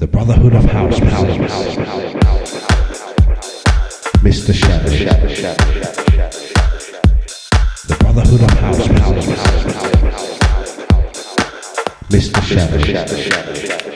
The Brotherhood of House, Mr. Shadow, The Brotherhood of House, Mr. Shadow.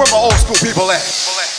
Where my old school people at?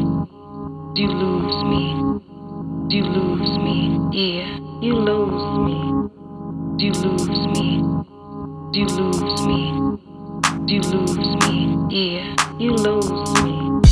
Me. You lose me. You lose me. Yeah, you lose me. You lose me. You lose me. You lose me. Yeah, you lose me.